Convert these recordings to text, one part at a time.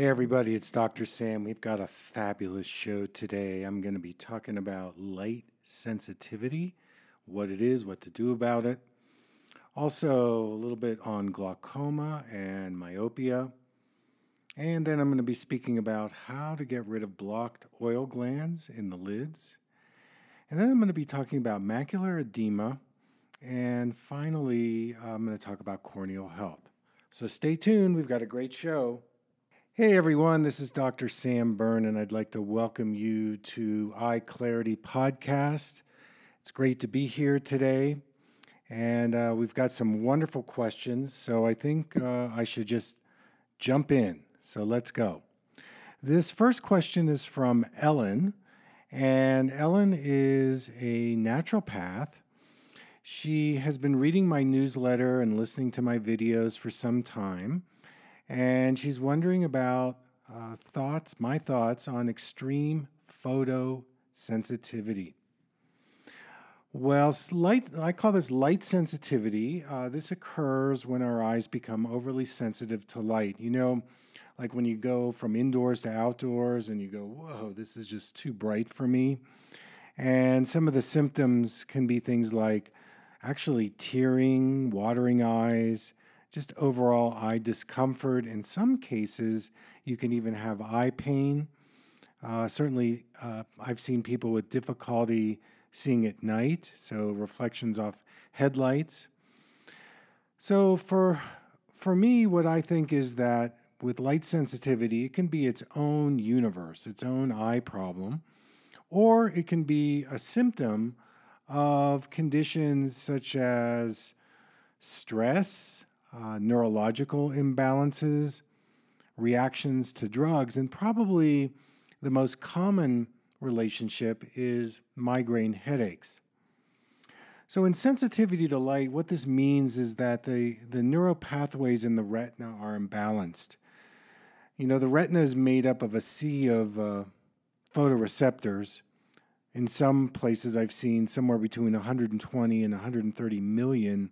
Hey, everybody, it's Dr. Sam. We've got a fabulous show today. I'm going to be talking about light sensitivity, what it is, what to do about it. Also, a little bit on glaucoma and myopia. And then I'm going to be speaking about how to get rid of blocked oil glands in the lids. And then I'm going to be talking about macular edema. And finally, I'm going to talk about corneal health. So stay tuned, we've got a great show. Hey everyone, this is Dr. Sam Berne, and I'd like to welcome you to Eye Clarity Podcast. It's great to be here today, and uh, we've got some wonderful questions. So I think uh, I should just jump in. So let's go. This first question is from Ellen, and Ellen is a naturopath. She has been reading my newsletter and listening to my videos for some time and she's wondering about uh, thoughts, my thoughts on extreme photosensitivity. Well, light, I call this light sensitivity. Uh, this occurs when our eyes become overly sensitive to light. You know, like when you go from indoors to outdoors and you go, whoa, this is just too bright for me. And some of the symptoms can be things like actually tearing, watering eyes, just overall eye discomfort. In some cases, you can even have eye pain. Uh, certainly, uh, I've seen people with difficulty seeing at night, so reflections off headlights. So, for, for me, what I think is that with light sensitivity, it can be its own universe, its own eye problem, or it can be a symptom of conditions such as stress, uh, neurological imbalances, reactions to drugs, and probably the most common relationship is migraine headaches. So, in sensitivity to light, what this means is that the, the neural pathways in the retina are imbalanced. You know, the retina is made up of a sea of uh, photoreceptors. In some places, I've seen somewhere between 120 and 130 million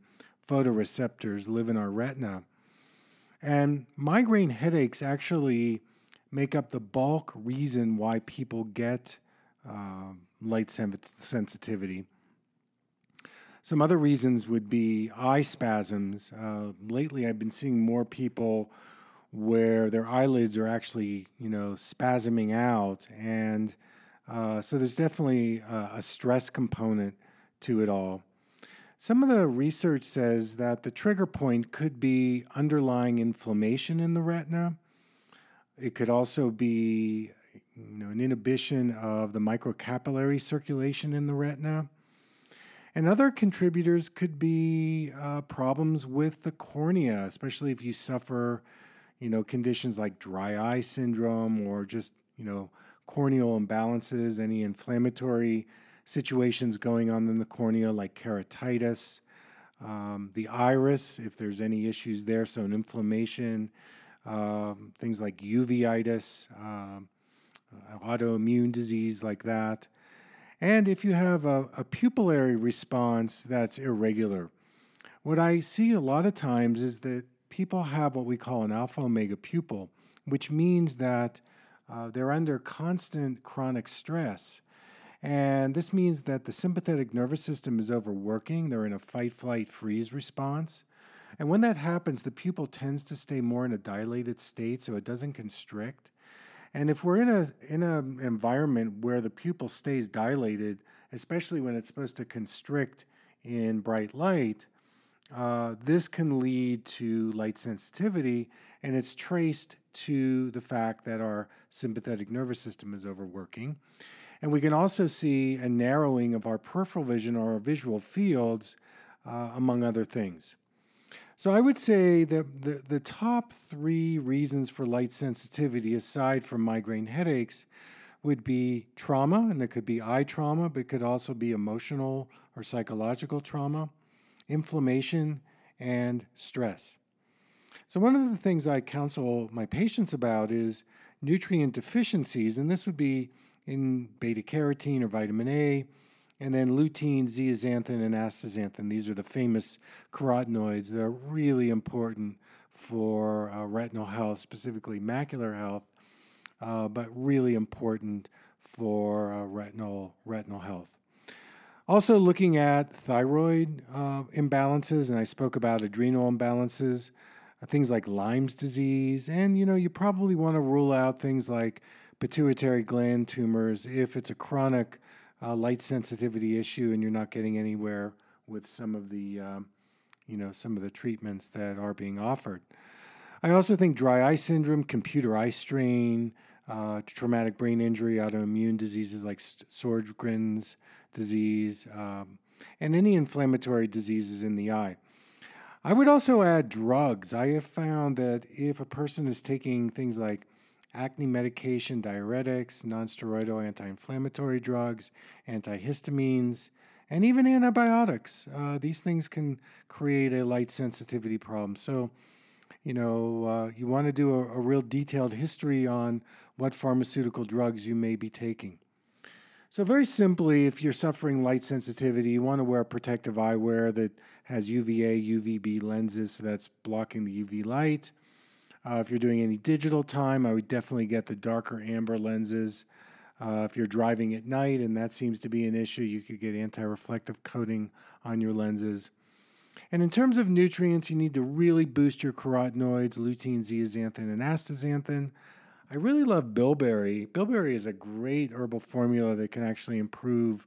photoreceptors live in our retina. And migraine headaches actually make up the bulk reason why people get uh, light sensitivity. Some other reasons would be eye spasms. Uh, lately, I've been seeing more people where their eyelids are actually, you know, spasming out, and uh, so there's definitely a, a stress component to it all. Some of the research says that the trigger point could be underlying inflammation in the retina. It could also be you know, an inhibition of the microcapillary circulation in the retina. And other contributors could be uh, problems with the cornea, especially if you suffer, you know, conditions like dry eye syndrome or just, you know, corneal imbalances, any inflammatory situations going on in the cornea like keratitis, um, the iris, if there's any issues there, so an inflammation, um, things like uveitis, um, uh, autoimmune disease like that. And if you have a, a pupillary response that's irregular, what I see a lot of times is that people have what we call an alpha omega pupil, which means that uh, they're under constant chronic stress and this means that the sympathetic nervous system is overworking. They're in a fight, flight, freeze response. And when that happens, the pupil tends to stay more in a dilated state so it doesn't constrict. And if we're in a in an environment where the pupil stays dilated, especially when it's supposed to constrict in bright light, uh, this can lead to light sensitivity, and it's traced to the fact that our sympathetic nervous system is overworking. And we can also see a narrowing of our peripheral vision or our visual fields, uh, among other things. So I would say that the, the top three reasons for light sensitivity, aside from migraine headaches, would be trauma, and it could be eye trauma, but it could also be emotional or psychological trauma, inflammation, and stress. So, one of the things I counsel my patients about is nutrient deficiencies, and this would be in beta carotene or vitamin A, and then lutein, zeaxanthin, and astaxanthin. These are the famous carotenoids that are really important for uh, retinal health, specifically macular health, uh, but really important for uh, retinal retinal health. Also, looking at thyroid uh, imbalances, and I spoke about adrenal imbalances, uh, things like Lyme's disease, and you know, you probably want to rule out things like pituitary gland tumors if it's a chronic uh, light sensitivity issue and you're not getting anywhere with some of the um, you know some of the treatments that are being offered. I also think dry eye syndrome, computer eye strain, uh, traumatic brain injury, autoimmune diseases like Sjogren's disease, um, and any inflammatory diseases in the eye. I would also add drugs. I have found that if a person is taking things like acne medication, diuretics, nonsteroidal anti inflammatory drugs, antihistamines, and even antibiotics. Uh, these things can create a light sensitivity problem. So, you know, uh, you want to do a, a, real detailed history on what pharmaceutical drugs you may be taking. So, very simply, if you're suffering light sensitivity, you want to wear protective eyewear that has UVA, UVB lenses, so that's blocking the UV light. Uh, if you're doing any digital time, I would definitely get the darker amber lenses. Uh, if you're driving at night and that seems to be an issue, you could get anti reflective coating on your lenses. And in terms of nutrients, you need to really boost your carotenoids, lutein, zeaxanthin, and astaxanthin. I really love bilberry. Bilberry is a great herbal formula that can actually improve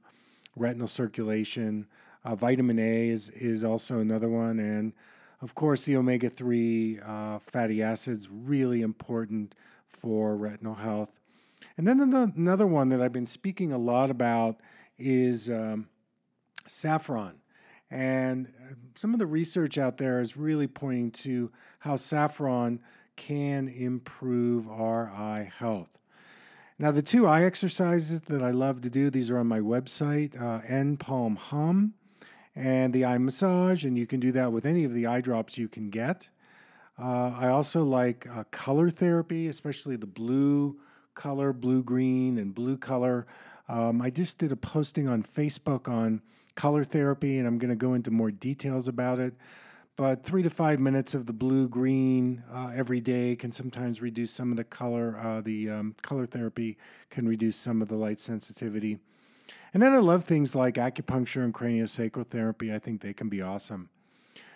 retinal circulation. Uh, vitamin A is, is also another one. And of course, the omega 3 uh, fatty acids, really important for retinal health. And then another one that I've been speaking a lot about is um, saffron. And uh, some of the research out there is really pointing to how saffron can improve our eye health. Now, the two eye exercises that I love to do, these are on my website, uh, N Palm Hum and the eye massage, and you can do that with any of the eye drops you can get. Uh, I also like uh, color therapy, especially the blue color, blue green, and blue color. Um, I just did a posting on Facebook on color therapy, and I'm going to go into more details about it. But three to five minutes of the blue green uh, every day can sometimes reduce some of the color. Uh, the um, color therapy can reduce some of the light sensitivity. And then I love things like acupuncture and craniosacral therapy. I think they can be awesome.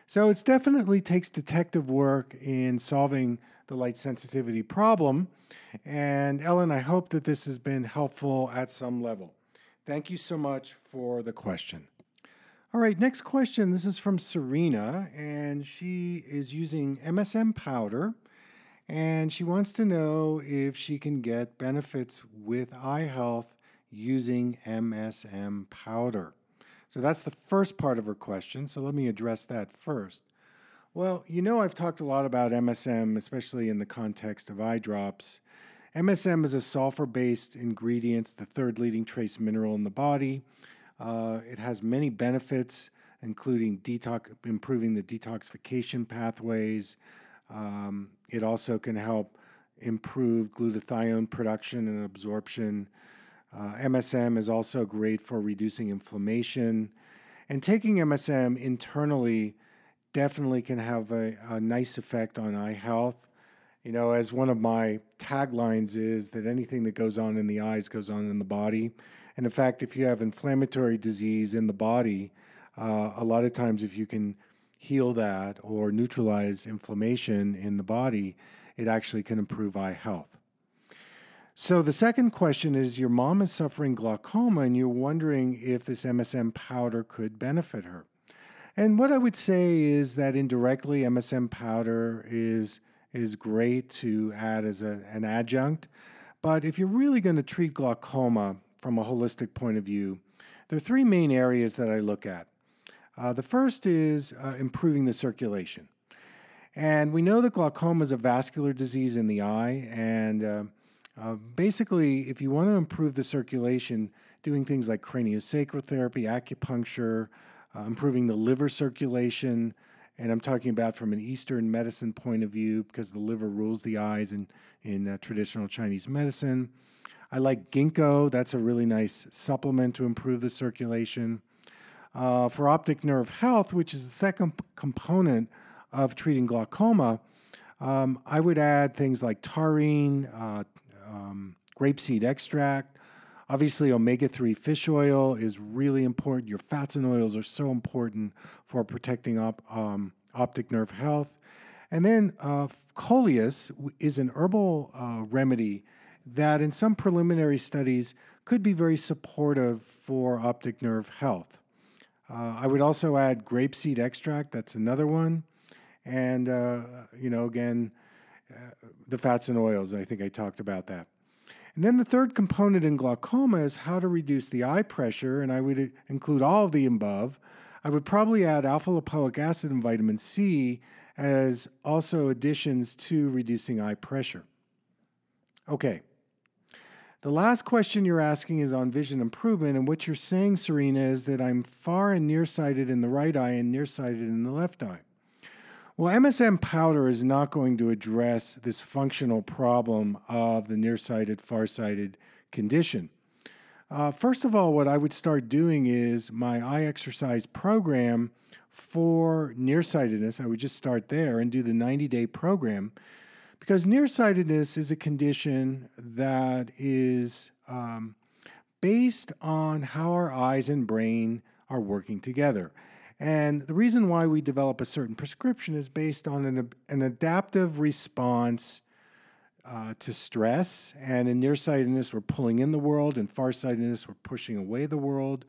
So it definitely takes detective work in solving the light sensitivity problem. And Ellen, I hope that this has been helpful at some level. Thank you so much for the question. All right, next question. This is from Serena, and she is using MSM powder. And she wants to know if she can get benefits with eye health using MSM powder? So that's the first part of her question. So let me address that first. Well, you know, I've talked a lot about MSM, especially in the context of eye drops. MSM is a sulfur based ingredient, the third leading trace mineral in the body. Uh, it has many benefits, including detox, improving the detoxification pathways. Um, it also can help improve glutathione production and absorption. Uh, MSM is also great for reducing inflammation. And taking MSM internally definitely can have a, a nice effect on eye health. You know, as one of my taglines is that anything that goes on in the eyes goes on in the body. And in fact, if you have inflammatory disease in the body, uh, a lot of times if you can heal that or neutralize inflammation in the body, it actually can improve eye health. So the second question is your mom is suffering glaucoma and you're wondering if this MSM powder could benefit her. And what I would say is that indirectly MSM powder is is great to add as a, an adjunct, but if you're really going to treat glaucoma from a holistic point of view, there are three main areas that I look at. Uh, the first is uh, improving the circulation. And we know that glaucoma is a vascular disease in the eye, and uh, uh, basically, if you want to improve the circulation, doing things like craniosacral therapy, acupuncture, uh, improving the liver circulation, and I'm talking about from an Eastern medicine point of view because the liver rules the eyes in, in uh, traditional Chinese medicine. I like ginkgo, that's a really nice supplement to improve the circulation. Uh, for optic nerve health, which is the second component of treating glaucoma, Um, I would add things like taurine, uh, um, grapeseed extract. Obviously, omega 3 fish oil is really important. Your fats and oils are so important for protecting op, um, optic nerve health. And then uh, coleus is an herbal uh, remedy that, in some preliminary studies, could be very supportive for optic nerve health. Uh, I would also add grapeseed extract, that's another one. And, uh, you know, again, uh, the fats and oils, I think I talked about that. And then the third component in glaucoma is how to reduce the eye pressure, and I would include all of the above. I would probably add alpha lipoic acid and vitamin C as also additions to reducing eye pressure. Okay. The last question you're asking is on vision improvement, and what you're saying, Serena, is that I'm far and nearsighted in the right eye and nearsighted in the left eye. Well, MSM powder is not going to address this functional problem of the nearsighted, farsighted condition. Uh, first of all, what I would start doing is my eye exercise program for nearsightedness. I would just start there and do the 90 day program because nearsightedness is a condition that is um, based on how our eyes and brain are working together. And the reason why we develop a certain prescription is based on an, an adaptive response uh, to stress. And in nearsightedness, we're pulling in the world, and farsightedness, we're pushing away the world.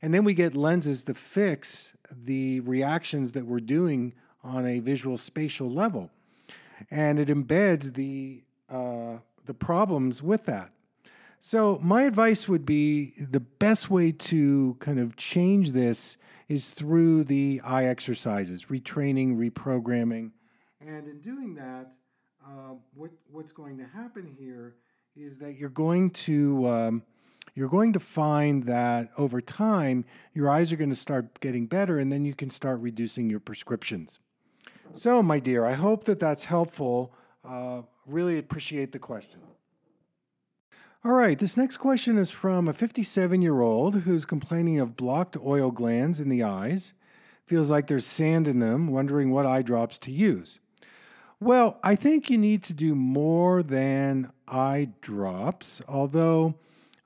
And then we get lenses to fix the reactions that we're doing on a visual spatial level. And it embeds the, uh, the problems with that. So, my advice would be the best way to kind of change this is through the eye exercises, retraining, reprogramming. And in doing that, uh, what, what's going to happen here is that you're going to um, you're going to find that over time your eyes are going to start getting better, and then you can start reducing your prescriptions. So, my dear, I hope that that's helpful. Uh, really appreciate the question. All right, this next question is from a 57 year old who's complaining of blocked oil glands in the eyes, feels like there's sand in them, wondering what eye drops to use. Well, I think you need to do more than eye drops, although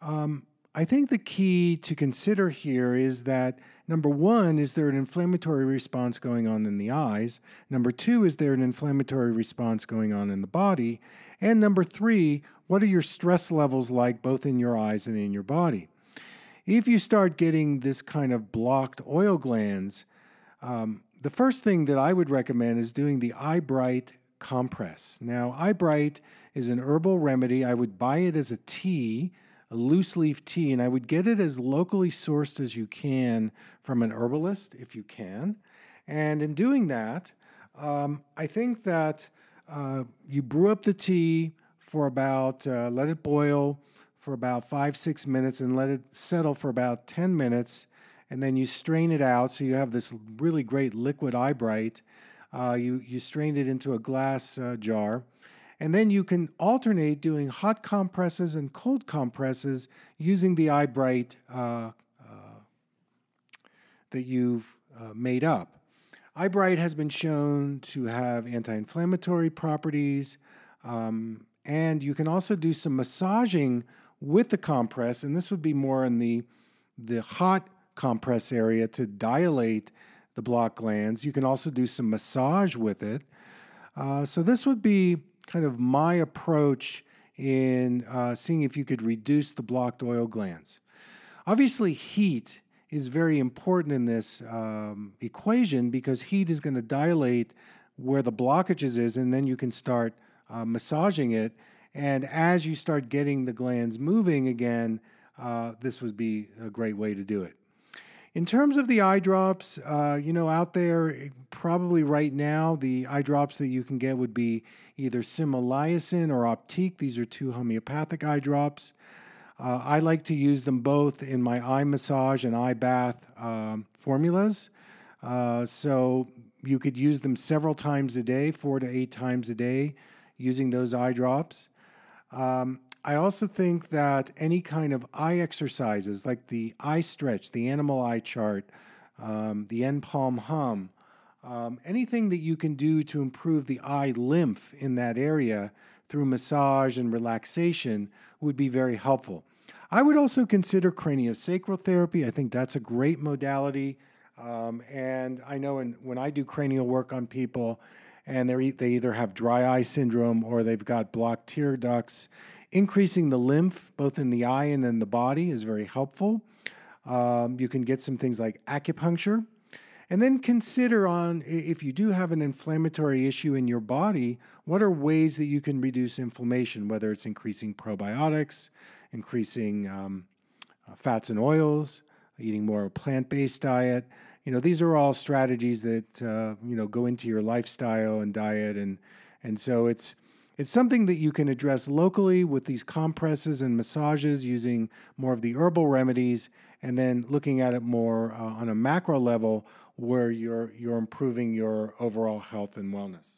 um, I think the key to consider here is that number one, is there an inflammatory response going on in the eyes? Number two, is there an inflammatory response going on in the body? And number three, what are your stress levels like both in your eyes and in your body? If you start getting this kind of blocked oil glands, um, the first thing that I would recommend is doing the Eyebright compress. Now, Eyebright is an herbal remedy. I would buy it as a tea, a loose leaf tea, and I would get it as locally sourced as you can from an herbalist if you can. And in doing that, um, I think that uh, you brew up the tea for about, uh, let it boil for about five, six minutes and let it settle for about 10 minutes. And then you strain it out. So you have this really great liquid Eyebright. Uh, you, you strain it into a glass uh, jar. And then you can alternate doing hot compresses and cold compresses using the Eyebright uh, uh, that you've made up. Eyebright has been shown to have anti inflammatory properties, um, and you can also do some massaging with the compress, and this would be more in the, the hot compress area to dilate the block glands. You can also do some massage with it. Uh, so, this would be kind of my approach in uh, seeing if you could reduce the blocked oil glands. Obviously, heat is very important in this um, equation because heat is going to dilate where the blockages is, and then you can start uh, massaging it. And as you start getting the glands moving again, uh, this would be a great way to do it. In terms of the eye drops, uh, you know, out there, probably right now, the eye drops that you can get would be either Similasan or Optique. These are two homeopathic eye drops. Uh, I like to use them both in my eye massage and eye bath um, formulas. Uh, so you could use them several times a day, four to eight times a day, using those eye drops. Um, I also think that any kind of eye exercises, like the eye stretch, the animal eye chart, um, the N palm hum, Um, anything that you can do to improve the eye lymph in that area through massage and relaxation would be very helpful. I would also consider craniosacral therapy. I think that's a great modality. Um, and I know in, when I do cranial work on people, and they they either have dry eye syndrome or they've got blocked tear ducts, increasing the lymph both in the eye and in the body is very helpful. Um, you can get some things like acupuncture. And then consider on if you do have an inflammatory issue in your body, what are ways that you can reduce inflammation, whether it's increasing probiotics, increasing um, uh, fats and oils, eating more of a plant based diet. You know, these are all strategies that, uh, you know, go into your lifestyle and diet. And, and so it's, it's something that you can address locally with these compresses and massages using more of the herbal remedies, and then looking at it more uh, on a macro level where you're you're improving your overall health and wellness.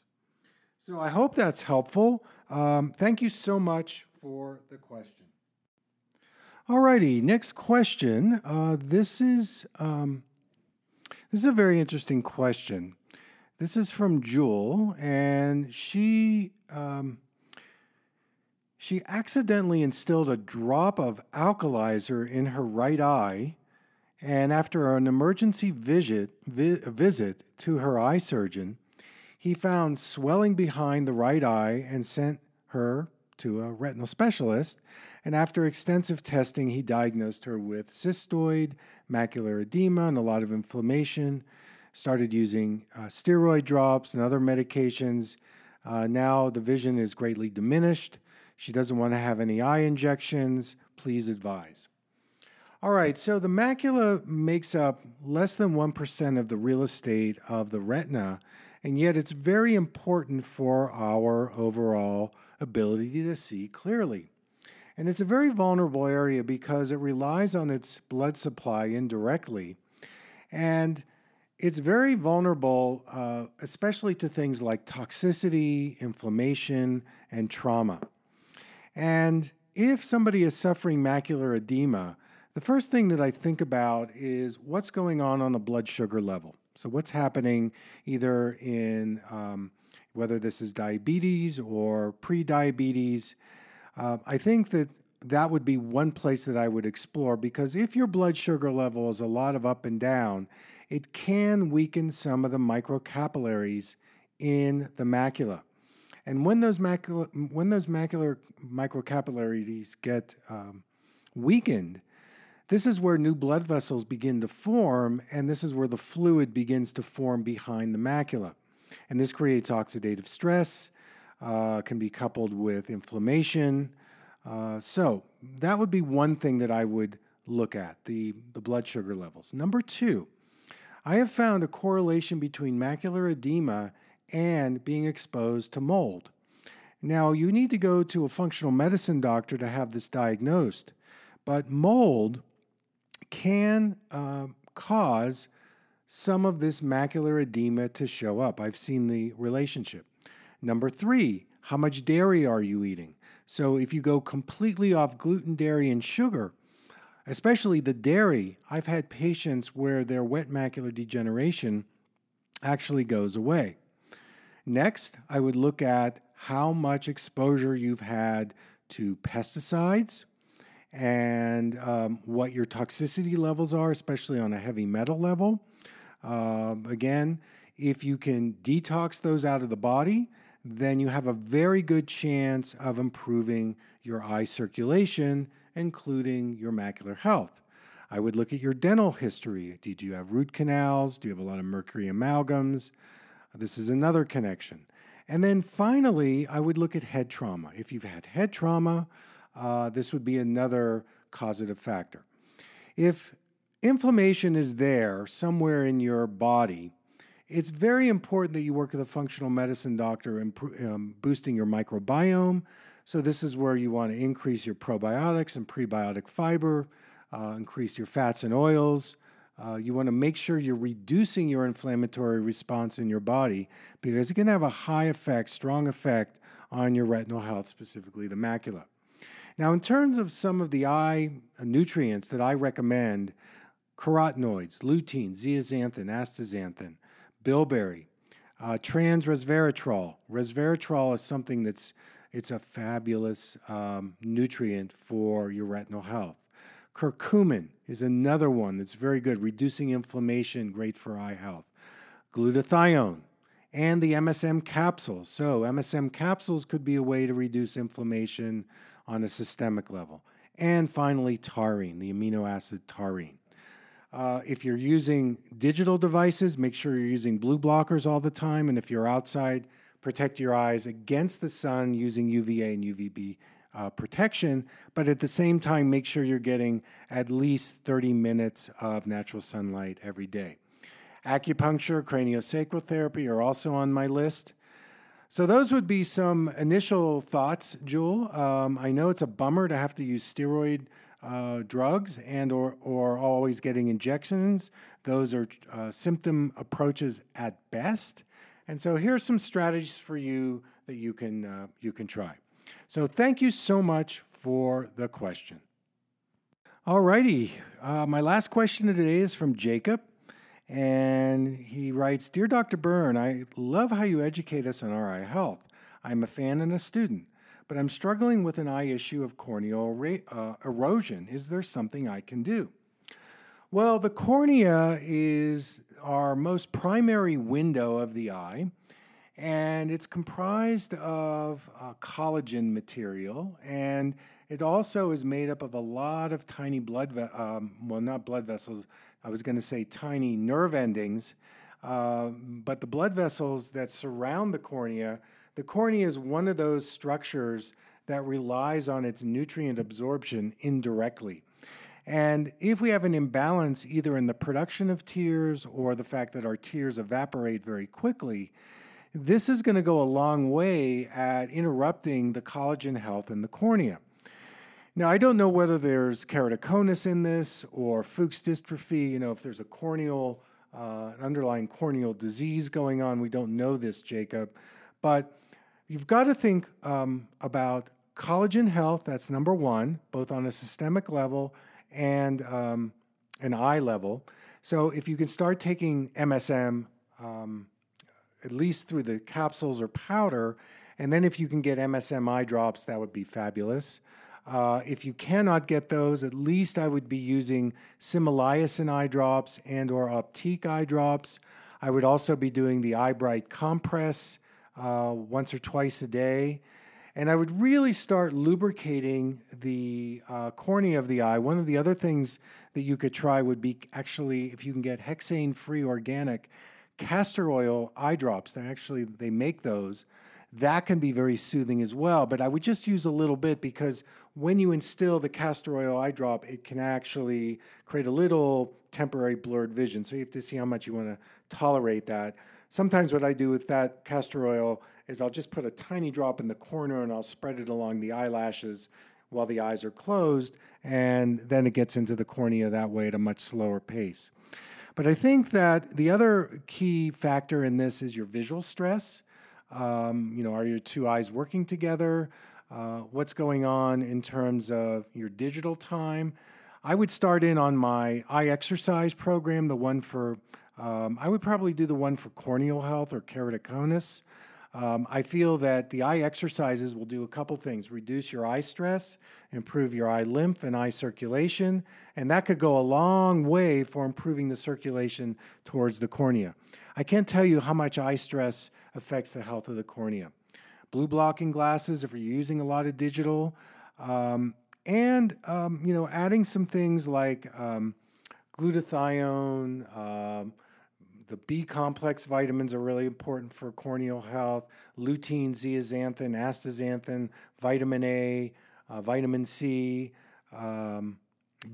So I hope that's helpful. Um, thank you so much for the question. All righty, next question. Uh, this is um, this is a very interesting question. This is from Jewel, and she um, she accidentally instilled a drop of alkalizer in her right eye and after an emergency visit, vi- visit to her eye surgeon, he found swelling behind the right eye and sent her to a retinal specialist. And after extensive testing, he diagnosed her with cystoid macular edema and a lot of inflammation. Started using uh, steroid drops and other medications. Uh, now the vision is greatly diminished. She doesn't want to have any eye injections. Please advise. All right, so the macula makes up less than 1% of the real estate of the retina, and yet it's very important for our overall ability to see clearly. And it's a very vulnerable area because it relies on its blood supply indirectly. And it's very vulnerable, uh, especially to things like toxicity, inflammation, and trauma. And if somebody is suffering macular edema, the first thing that I think about is what's going on on a blood sugar level. So, what's happening either in um, whether this is diabetes or pre-diabetes. Uh, I think that that would be one place that I would explore because if your blood sugar level is a lot of up and down, it can weaken some of the microcapillaries in the macula. And when those macula, when those macular microcapillaries get um, weakened, this is where new blood vessels begin to form, and this is where the fluid begins to form behind the macula. And this creates oxidative stress, uh, can be coupled with inflammation. Uh, so that would be one thing that I would look at the, the blood sugar levels. Number two, I have found a correlation between macular edema and being exposed to mold. Now, you need to go to a functional medicine doctor to have this diagnosed, but mold can uh, cause some of this macular edema to show up. I've seen the relationship. Number three, how much dairy are you eating? So if you go completely off gluten, dairy, and sugar, especially the dairy, I've had patients where their wet macular degeneration actually goes away. Next, I would look at how much exposure you've had to pesticides, and um, what your toxicity levels are, especially on a heavy metal level. Um, again, if you can detox those out of the body, then you have a very good chance of improving your eye circulation, including your macular health. I would look at your dental history. Did you have root canals? Do you have a lot of mercury amalgams? This is another connection. And then finally, I would look at head trauma. If you've had head trauma, uh, this would be another causative factor. If inflammation is there somewhere in your body, it's very important that you work with a functional medicine doctor in um, boosting your microbiome. So, this is where you want to increase your probiotics and prebiotic fiber, uh, increase your fats and oils. Uh, you want to make sure you're reducing your inflammatory response in your body because it can have a high effect, strong effect on your retinal health, specifically the macula. Now, in terms of some of the eye nutrients that I recommend, carotenoids, lutein, zeaxanthin, astaxanthin, bilberry, uh, trans resveratrol. Resveratrol is something that's it's a fabulous um, nutrient for your retinal health. Curcumin is another one that's very good, reducing inflammation, great for eye health. Glutathione and the MSM capsules. So, MSM capsules could be a way to reduce inflammation on a systemic level. And finally, taurine, the amino acid taurine. Uh, if you're using digital devices, make sure you're using blue blockers all the time. And if you're outside, protect your eyes against the sun using UVA and UVB uh, protection. But at the same time, make sure you're getting at least 30 minutes of natural sunlight every day. Acupuncture, craniosacral therapy are also on my list. So those would be some initial thoughts, Jewel. Um, I know it's a bummer to have to use steroid uh, drugs and or, or always getting injections. Those are uh, symptom approaches at best. And so here's some strategies for you that you can, uh, you can try. So thank you so much for the question. All righty. Uh, my last question today is from Jacob. And he writes Dear Dr. Berne, I love how you educate us on our health. I'm a fan and a student but I'm struggling with an eye issue of corneal uh, erosion. Is there something I can do? Well, the cornea is our most primary window of the eye, and it's comprised of uh, collagen material, and it also is made up of a lot of tiny blood, ve- um, well, not blood vessels, I was going to say tiny nerve endings, uh, but the blood vessels that surround the cornea the cornea is one of those structures that relies on its nutrient absorption indirectly. And if we have an imbalance either in the production of tears or the fact that our tears evaporate very quickly, this is going to go a long way at interrupting the collagen health in the cornea. Now, I don't know whether there's keratoconus in this or Fuchs dystrophy, you know, if there's a corneal, uh, an underlying corneal disease going on. We don't know this, Jacob. But you've got to think um, about collagen health. That's number one, both on a systemic level and um, an eye level. So if you can start taking MSM, um, at least through the capsules or powder, and then if you can get MSM eye drops, that would be fabulous. Uh, if you cannot get those, at least I would be using Similasan eye drops and or Optique eye drops. I would also be doing the Eye Bright compress uh, once or twice a day. And I would really start lubricating the uh, cornea of the eye. One of the other things that you could try would be actually, if you can get hexane free organic castor oil eye drops, they actually they make those. That can be very soothing as well. But I would just use a little bit because when you instill the castor oil eye drop, it can actually create a little temporary blurred vision. So you have to see how much you want to tolerate that. Sometimes what I do with that castor oil is I'll just put a tiny drop in the corner and I'll spread it along the eyelashes while the eyes are closed, and then it gets into the cornea that way at a much slower pace. But I think that the other key factor in this is your visual stress. Um, you know, are your two eyes working together? Uh, what's going on in terms of your digital time? I would start in on my eye exercise program, the one for um, I would probably do the one for corneal health or keratoconus. Um, I feel that the eye exercises will do a couple things reduce your eye stress, improve your eye lymph and eye circulation, and that could go a long way for improving the circulation towards the cornea. I can't tell you how much eye stress affects the health of the cornea. Blue blocking glasses, if you're using a lot of digital, um, and um, you know, adding some things like um, glutathione, um, the B complex vitamins are really important for corneal health. Lutein, zeaxanthin, astaxanthin, vitamin A, uh, vitamin C, um,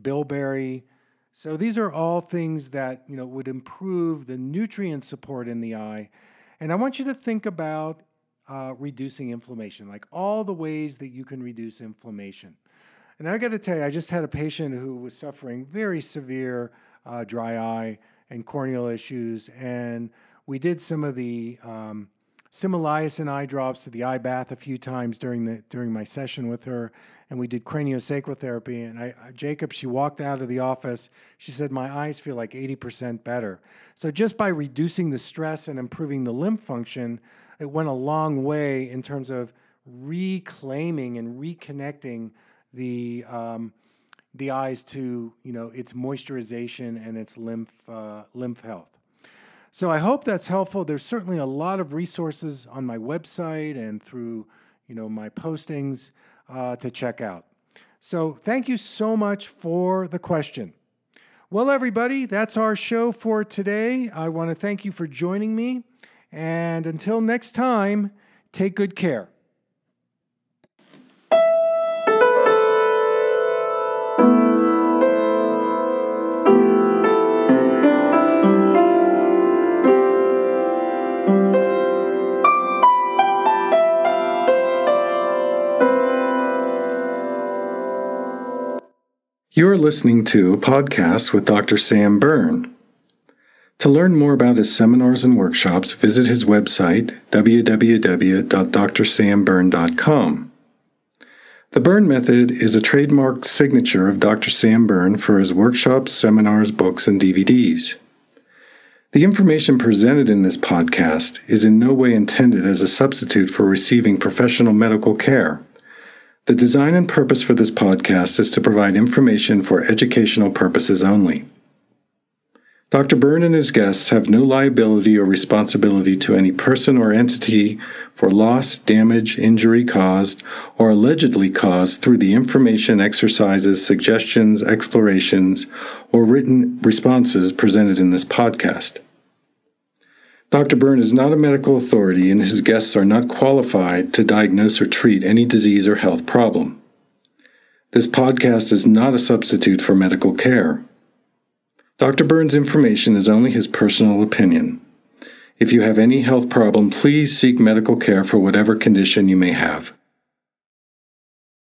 bilberry. So these are all things that you know would improve the nutrient support in the eye. And I want you to think about uh, reducing inflammation, like all the ways that you can reduce inflammation. And I got to tell you, I just had a patient who was suffering very severe uh, dry eye and corneal issues. And we did some of the um, eye drops to the eye bath a few times during the during my session with her, and we did craniosacral therapy. And I, Jacob, she walked out of the office. She said my eyes feel like eighty percent better. So just by reducing the stress and improving the limb function, it went a long way in terms of reclaiming and reconnecting the um, the eyes to you know its moisturization and its lymph uh, lymph health. So I hope that's helpful. There's certainly a lot of resources on my website and through you know my postings uh, to check out. So thank you so much for the question. Well, everybody, that's our show for today. I want to thank you for joining me. And until next time, take good care. You're listening to a podcast with Dr. Sam Berne. To learn more about his seminars and workshops, visit his website, www.drsamberne.com. The Berne Method is a trademarked signature of Dr. Sam Berne for his workshops, seminars, books, and DVDs. The information presented in this podcast is in no way intended as a substitute for receiving professional medical care. The design and purpose for this podcast is to provide information for educational purposes only. Dr. Berne and his guests have no liability or responsibility to any person or entity for loss, damage, injury caused, or allegedly caused through the information, exercises, suggestions, explorations, or written responses presented in this podcast. Dr. Berne is not a medical authority, and his guests are not qualified to diagnose or treat any disease or health problem. This podcast is not a substitute for medical care. Dr. Berne's information is only his personal opinion. If you have any health problem, please seek medical care for whatever condition you may have.